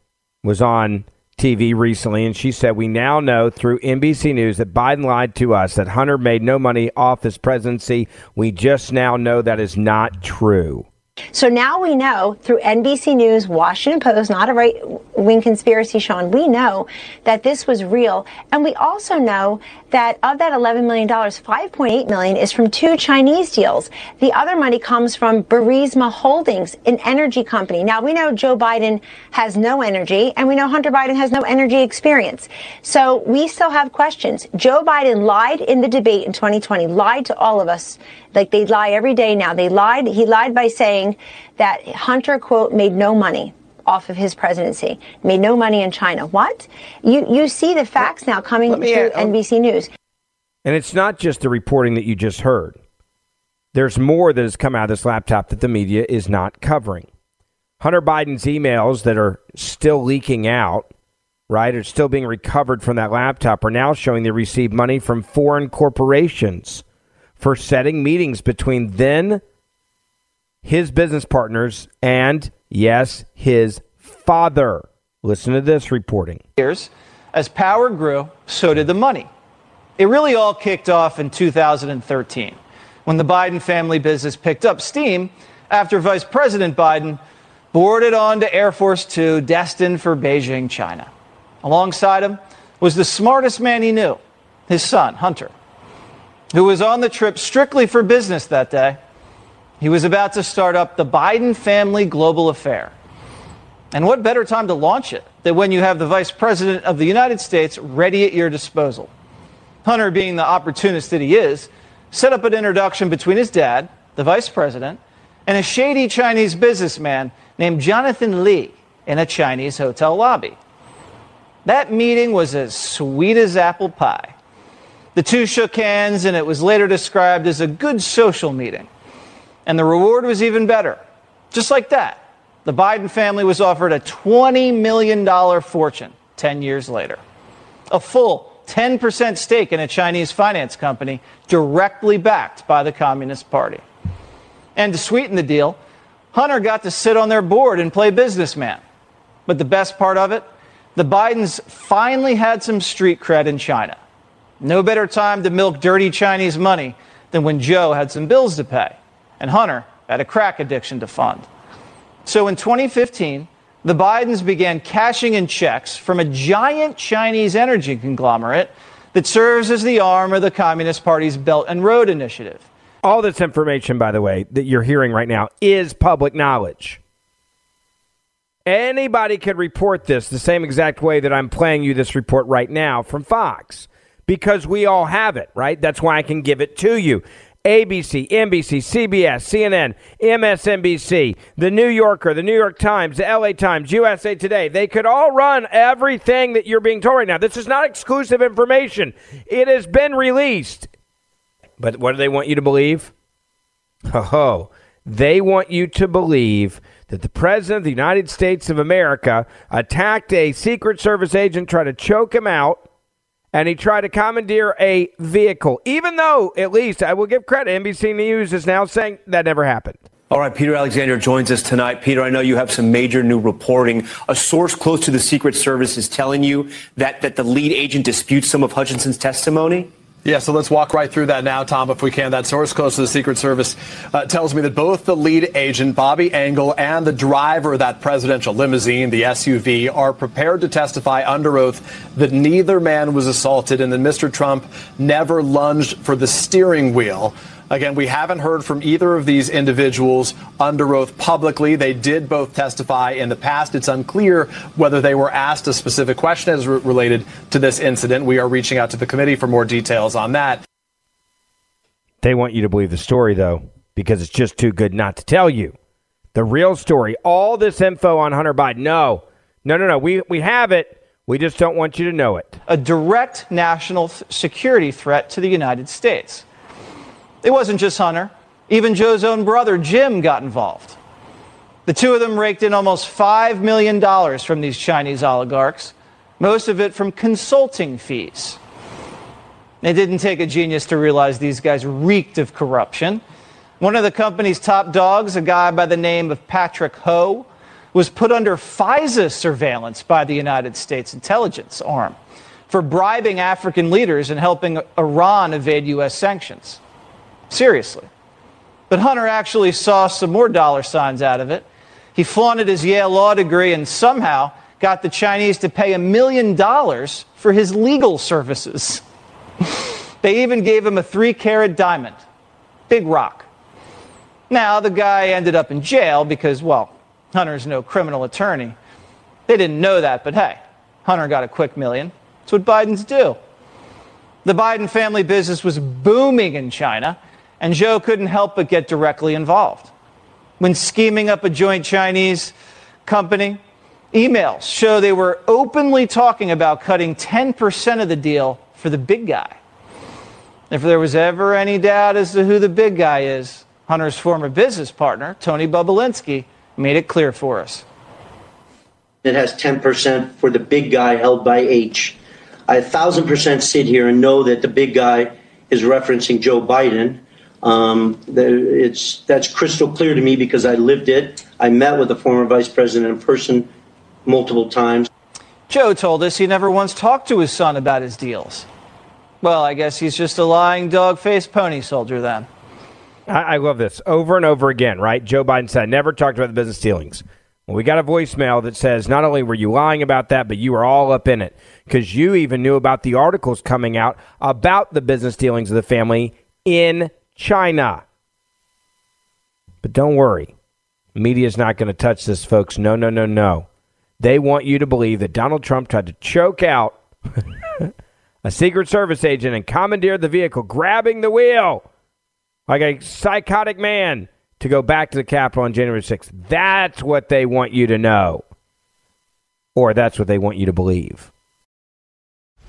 was on TV recently, and she said, We now know through NBC News that Biden lied to us, that Hunter made no money off his presidency. We just now know that is not true. So now we know through NBC News, Washington Post, not a right wing conspiracy, Sean, we know that this was real. And we also know that of that $11 million, 5.8 million is from two Chinese deals. The other money comes from Burisma Holdings, an energy company. Now we know Joe Biden has no energy and we know Hunter Biden has no energy experience. So we still have questions. Joe Biden lied in the debate in 2020, lied to all of us. Like they lie every day now. They lied. He lied by saying that Hunter, quote, made no money off of his presidency, made no money in China. What? You you see the facts now coming Let through add- um, NBC News. And it's not just the reporting that you just heard. There's more that has come out of this laptop that the media is not covering. Hunter Biden's emails that are still leaking out, right, are still being recovered from that laptop, are now showing they received money from foreign corporations for setting meetings between then his business partners and, yes, his father. Listen to this reporting. years. As power grew, so did the money. It really all kicked off in 2013 when the Biden family business picked up steam after Vice President Biden boarded on to Air Force Two destined for Beijing, China. Alongside him was the smartest man he knew, his son, Hunter, who was on the trip strictly for business that day. He was about to start up the Biden family global affair. And what better time to launch it than when you have the Vice President of the United States ready at your disposal? Hunter, being the opportunist that he is, set up an introduction between his dad, the Vice President, and a shady Chinese businessman named Jonathan Li in a Chinese hotel lobby. That meeting was as sweet as apple pie. The two shook hands, and it was later described as a good social meeting. And the reward was even better. Just like that, the Biden family was offered a $20 million fortune 10 years later. A full 10% stake in a Chinese finance company directly backed by the Communist Party. And to sweeten the deal, Hunter got to sit on their board and play businessman. But the best part of it, the Bidens finally had some street cred in China. No better time to milk dirty Chinese money than when Joe had some bills to pay and Hunter had a crack addiction to fund. So in 2015, the Bidens began cashing in checks from a giant Chinese energy conglomerate that serves as the arm of the Communist Party's Belt and Road Initiative. All this information, by the way, that you're hearing right now is public knowledge. Anybody could report this the same exact way that I'm playing you this report right now from Fox because we all have it, right? That's why I can give it to you. ABC, NBC, CBS, CNN, MSNBC, The New Yorker, The New York Times, The LA Times, USA Today. They could all run everything that you're being told right now. This is not exclusive information. It has been released. But what do they want you to believe? Ho, Oh, they want you to believe that the President of the United States of America attacked a Secret Service agent, tried to choke him out, and he tried to commandeer a vehicle. Even though, at least, I will give credit, NBC News is now saying that never happened. All right, Peter Alexander joins us tonight. Peter, I know you have some major new reporting. A source close to the Secret Service is telling you that, that the lead agent disputes some of Hutchinson's testimony. Yeah, so let's walk right through that now, Tom, if we can. That source close to the Secret Service uh, tells me that both the lead agent, Bobby Engel, and the driver of that presidential limousine, the SUV, are prepared to testify under oath that neither man was assaulted and that Mr. Trump never lunged for the steering wheel. Again, we haven't heard from either of these individuals under oath publicly. They did both testify in the past. It's unclear whether they were asked a specific question as re- related to this incident. We are reaching out to the committee for more details on that. They want you to believe the story, though, because it's just too good not to tell you. The real story, all this info on Hunter Biden. No, no, no, no. We, we have it. We just don't want you to know it. A direct national security threat to the United States. It wasn't just Hunter. Even Joe's own brother, Jim, got involved. The two of them raked in almost $5 million from these Chinese oligarchs, most of it from consulting fees. It didn't take a genius to realize these guys reeked of corruption. One of the company's top dogs, a guy by the name of Patrick Ho, was put under FISA surveillance by the United States intelligence arm for bribing African leaders and helping Iran evade U.S. sanctions. Seriously. But Hunter actually saw some more dollar signs out of it. He flaunted his Yale law degree and somehow got the Chinese to pay a million dollars for his legal services. they even gave him a three carat diamond. Big rock. Now, the guy ended up in jail because, well, Hunter's no criminal attorney. They didn't know that, but hey, Hunter got a quick million. That's what Biden's do. The Biden family business was booming in China, and Joe couldn't help but get directly involved. When scheming up a joint Chinese company, emails show they were openly talking about cutting 10% of the deal for the big guy. If there was ever any doubt as to who the big guy is, Hunter's former business partner, Tony Bobulinski, made it clear for us. It has 10% for the big guy held by H. I a thousand percent sit here and know that the big guy is referencing Joe Biden. Um, it's that's crystal clear to me because I lived it. I met with the former vice president in person multiple times. Joe told us he never once talked to his son about his deals. Well, I guess he's just a lying dog faced pony soldier then. I, I love this over and over again, right? Joe Biden said, never talked about the business dealings. Well, we got a voicemail that says not only were you lying about that, but you were all up in it because you even knew about the articles coming out about the business dealings of the family in China. But don't worry, media's not going to touch this, folks. No, no, no, no. They want you to believe that Donald Trump tried to choke out a Secret Service agent and commandeered the vehicle, grabbing the wheel like a psychotic man to go back to the Capitol on January 6th. That's what they want you to know. Or that's what they want you to believe.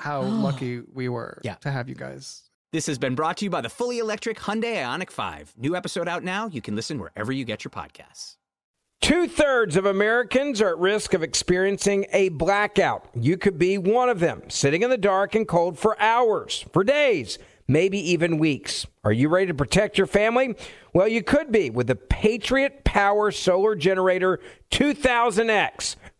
how lucky we were Yeah. to have you guys. This has been brought to you by the fully electric Hyundai Ioniq 5. New episode out now. You can listen wherever you get your podcasts. Two thirds of Americans are at risk of experiencing a blackout. You could be one of them, sitting in the dark and cold for hours, for days, maybe even weeks. Are you ready to protect your family? Well, you could be with the Patriot Power Solar Generator 2000X.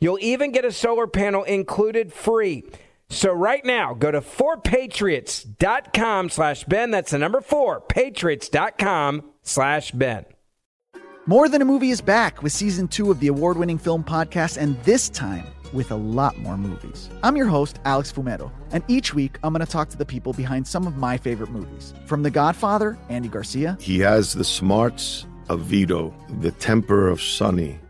You'll even get a solar panel included free. So right now, go to 4patriots.com slash Ben. That's the number 4, patriots.com slash Ben. More Than a Movie is back with season two of the award winning film podcast, and this time with a lot more movies. I'm your host, Alex Fumero, and each week I'm going to talk to the people behind some of my favorite movies. From The Godfather, Andy Garcia. He has the smarts of Vito, the temper of Sonny,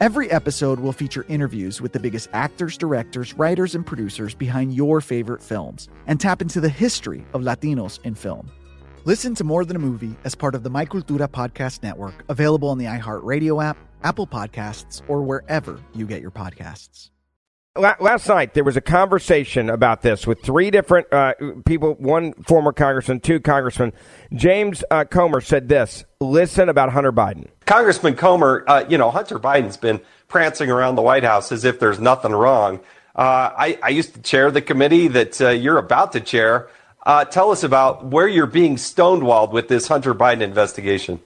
Every episode will feature interviews with the biggest actors, directors, writers, and producers behind your favorite films and tap into the history of Latinos in film. Listen to More Than a Movie as part of the My Cultura Podcast Network, available on the iHeartRadio app, Apple Podcasts, or wherever you get your podcasts. Last night there was a conversation about this with three different uh, people, one former congressman, two congressmen. James uh, Comer said this: "Listen about Hunter Biden." Congressman Comer, uh, you know Hunter Biden's been prancing around the White House as if there's nothing wrong. Uh, I, I, used to chair the committee that uh, you're about to chair. Uh, tell us about where you're being stonewalled with this Hunter Biden investigation.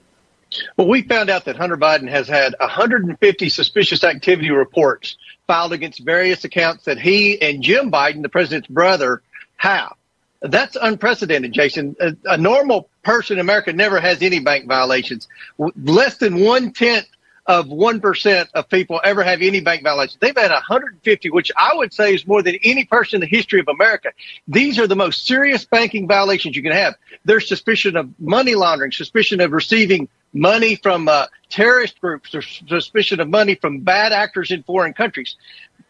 Well, we found out that Hunter Biden has had 150 suspicious activity reports filed against various accounts that he and Jim Biden, the president's brother, have. That's unprecedented, Jason. A, a normal person in America never has any bank violations. Less than one tenth of 1% of people ever have any bank violations. They've had 150, which I would say is more than any person in the history of America. These are the most serious banking violations you can have. There's suspicion of money laundering, suspicion of receiving money from uh, terrorist groups, there's suspicion of money from bad actors in foreign countries.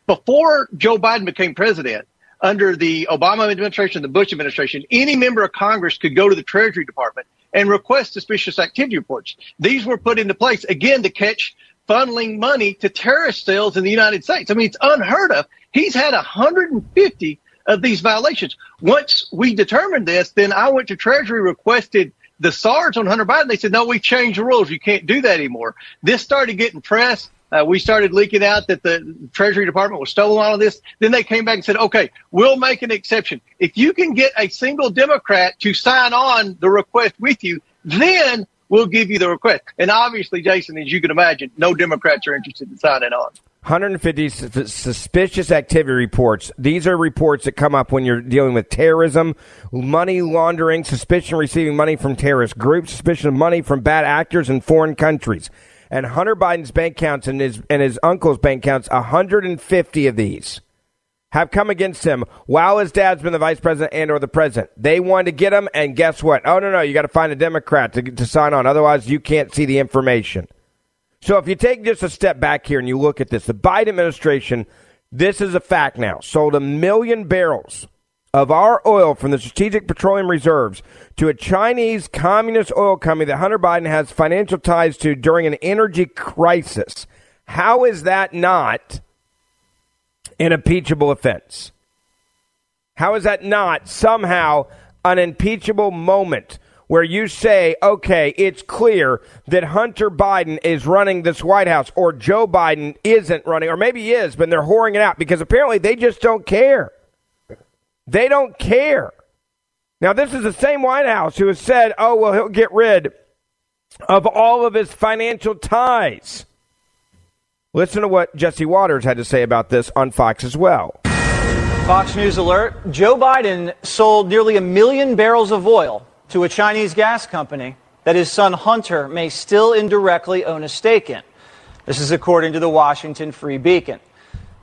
Before Joe Biden became president, under the Obama administration, the Bush administration, any member of Congress could go to the Treasury Department and request suspicious activity reports. These were put into place again to catch funneling money to terrorist cells in the United States. I mean, it's unheard of. He's had 150 of these violations. Once we determined this, then I went to Treasury, requested the SARS on Hunter Biden. They said, no, we changed the rules. You can't do that anymore. This started getting press. Uh, we started leaking out that the Treasury Department was stolen of this. Then they came back and said, okay, we'll make an exception. If you can get a single Democrat to sign on the request with you, then we'll give you the request. And obviously, Jason, as you can imagine, no Democrats are interested in signing on. 150 suspicious activity reports. These are reports that come up when you're dealing with terrorism, money laundering, suspicion receiving money from terrorist groups, suspicion of money from bad actors in foreign countries and Hunter Biden's bank accounts and his and his uncle's bank accounts, 150 of these have come against him while his dad's been the vice president and or the president. They wanted to get him, and guess what? Oh no, no, you got to find a Democrat to to sign on, otherwise you can't see the information. So if you take just a step back here and you look at this, the Biden administration, this is a fact now, sold a million barrels of our oil from the Strategic Petroleum Reserves to a Chinese communist oil company that Hunter Biden has financial ties to during an energy crisis. How is that not an impeachable offense? How is that not somehow an impeachable moment where you say, okay, it's clear that Hunter Biden is running this White House or Joe Biden isn't running, or maybe he is, but they're whoring it out because apparently they just don't care. They don't care. Now, this is the same White House who has said, oh, well, he'll get rid of all of his financial ties. Listen to what Jesse Watters had to say about this on Fox as well. Fox News alert Joe Biden sold nearly a million barrels of oil to a Chinese gas company that his son Hunter may still indirectly own a stake in. This is according to the Washington Free Beacon.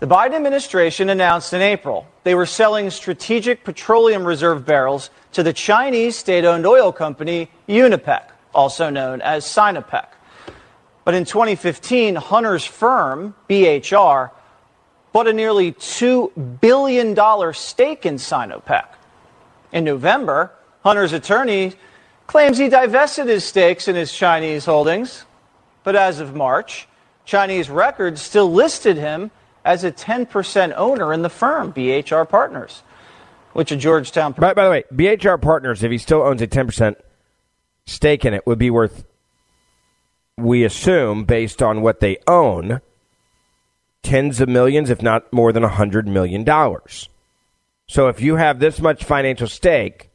The Biden administration announced in April they were selling strategic petroleum reserve barrels to the Chinese state owned oil company Unipec, also known as Sinopec. But in 2015, Hunter's firm, BHR, bought a nearly $2 billion stake in Sinopec. In November, Hunter's attorney claims he divested his stakes in his Chinese holdings. But as of March, Chinese records still listed him as a 10% owner in the firm, BHR Partners, which a Georgetown. By, by the way, BHR Partners, if he still owns a 10% stake in it, would be worth, we assume, based on what they own, tens of millions, if not more than a $100 million. So if you have this much financial stake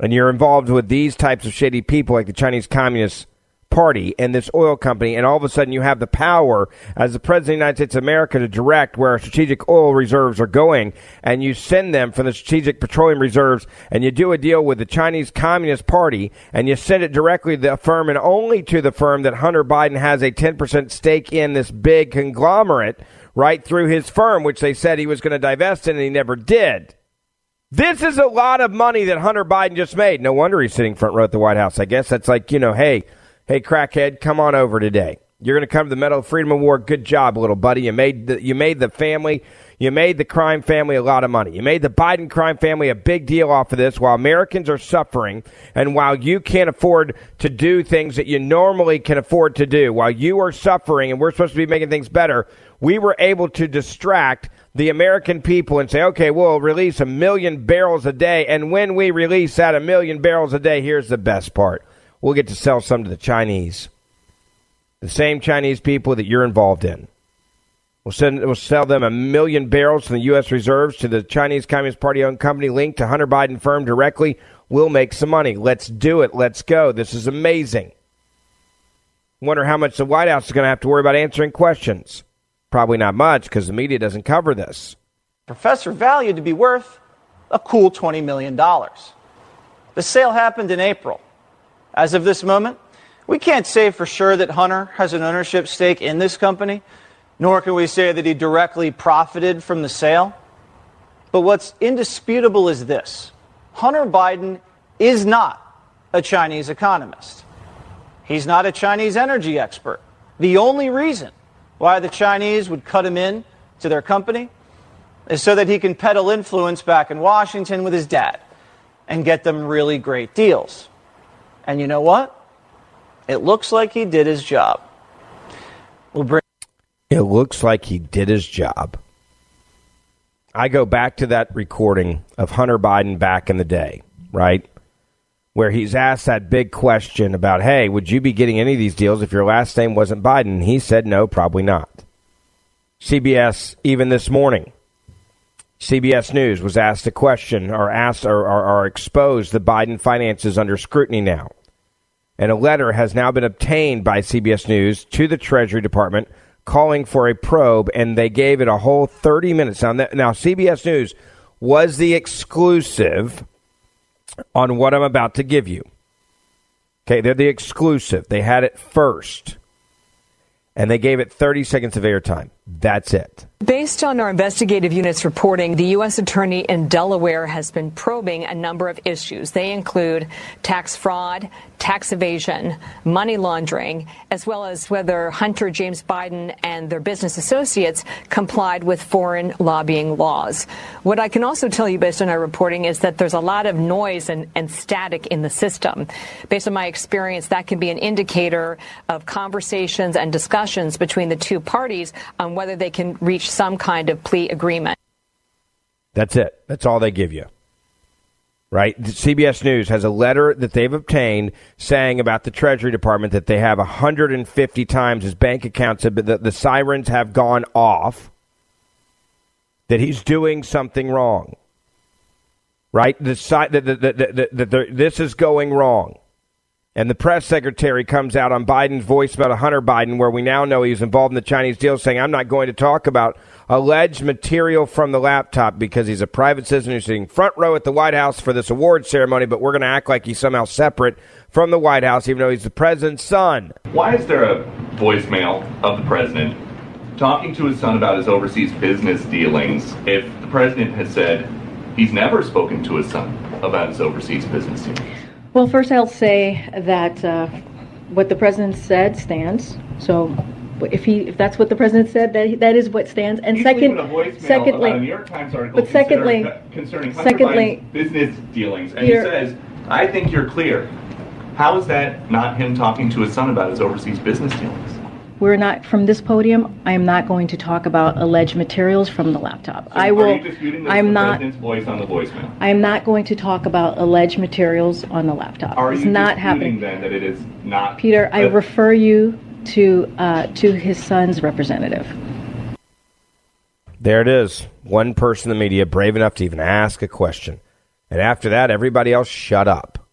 and you're involved with these types of shady people like the Chinese Communist Party and this oil company, and all of a sudden you have the power as the President of the United States of America to direct where our strategic oil reserves are going, and you send them from the strategic petroleum reserves, and you do a deal with the Chinese Communist Party, and you send it directly to the firm and only to the firm that Hunter Biden has a 10% stake in this big conglomerate right through his firm, which they said he was going to divest in, and he never did. This is a lot of money that Hunter Biden just made. No wonder he's sitting front row at the White House. I guess that's like, you know, hey, hey, crackhead, come on over today. You're going to come to the Medal of Freedom Award. Good job, little buddy. You made the, you made the family, you made the crime family a lot of money. You made the Biden crime family a big deal off of this while Americans are suffering and while you can't afford to do things that you normally can afford to do, while you are suffering and we're supposed to be making things better, we were able to distract the American people and say, okay, we'll release a million barrels a day. And when we release that a million barrels a day, here's the best part we'll get to sell some to the Chinese. The same Chinese people that you're involved in. We'll, send, we'll sell them a million barrels from the U.S. reserves to the Chinese Communist Party owned company linked to Hunter Biden firm directly. We'll make some money. Let's do it. Let's go. This is amazing. Wonder how much the White House is going to have to worry about answering questions. Probably not much because the media doesn't cover this. Professor valued to be worth a cool $20 million. The sale happened in April. As of this moment, we can't say for sure that Hunter has an ownership stake in this company, nor can we say that he directly profited from the sale. But what's indisputable is this Hunter Biden is not a Chinese economist. He's not a Chinese energy expert. The only reason why the Chinese would cut him in to their company is so that he can peddle influence back in Washington with his dad and get them really great deals. And you know what? It looks like he did his job. We'll bring. It looks like he did his job. I go back to that recording of Hunter Biden back in the day, right? Where he's asked that big question about, hey, would you be getting any of these deals if your last name wasn't Biden? He said, no, probably not. CBS, even this morning, CBS News was asked a question or asked or, or, or exposed the Biden finances under scrutiny now. And a letter has now been obtained by CBS News to the Treasury Department calling for a probe, and they gave it a whole 30 minutes. Now, now CBS News was the exclusive on what I'm about to give you. Okay, they're the exclusive. They had it first, and they gave it 30 seconds of airtime. That's it. Based on our investigative unit's reporting, the U.S. Attorney in Delaware has been probing a number of issues. They include tax fraud, tax evasion, money laundering, as well as whether Hunter James Biden and their business associates complied with foreign lobbying laws. What I can also tell you based on our reporting is that there's a lot of noise and, and static in the system. Based on my experience, that can be an indicator of conversations and discussions between the two parties on whether they can reach some kind of plea agreement. That's it. That's all they give you. Right? CBS News has a letter that they've obtained saying about the Treasury Department that they have 150 times his bank accounts, the, the sirens have gone off, that he's doing something wrong. right? Decide that, that, that, that, that this is going wrong. And the press secretary comes out on Biden's voice about Hunter Biden, where we now know he was involved in the Chinese deal, saying, I'm not going to talk about alleged material from the laptop because he's a private citizen who's sitting front row at the White House for this award ceremony, but we're going to act like he's somehow separate from the White House, even though he's the president's son. Why is there a voicemail of the president talking to his son about his overseas business dealings if the president has said he's never spoken to his son about his overseas business dealings? Well, first I'll say that uh, what the president said stands. So if he if that's what the president said, that that is what stands. And second, secondly, about a New York Times article but secondly, concerning, concerning Hunter secondly, Biden's business dealings, and Peter- he says, "I think you're clear." How is that not him talking to his son about his overseas business dealings? We're not from this podium. I am not going to talk about alleged materials from the laptop. So I Are will. you disputing I'm the not. voice on the voicemail? I am not going to talk about alleged materials on the laptop. Are it's you not happening. then that it is not? Peter, I refer you to uh, to his son's representative. There it is. One person in the media brave enough to even ask a question. And after that, everybody else shut up.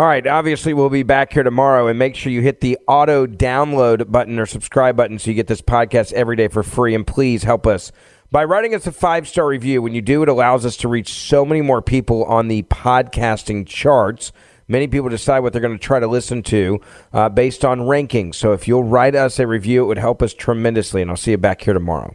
All right, obviously, we'll be back here tomorrow, and make sure you hit the auto download button or subscribe button so you get this podcast every day for free. And please help us by writing us a five star review. When you do, it allows us to reach so many more people on the podcasting charts. Many people decide what they're going to try to listen to uh, based on rankings. So if you'll write us a review, it would help us tremendously. And I'll see you back here tomorrow.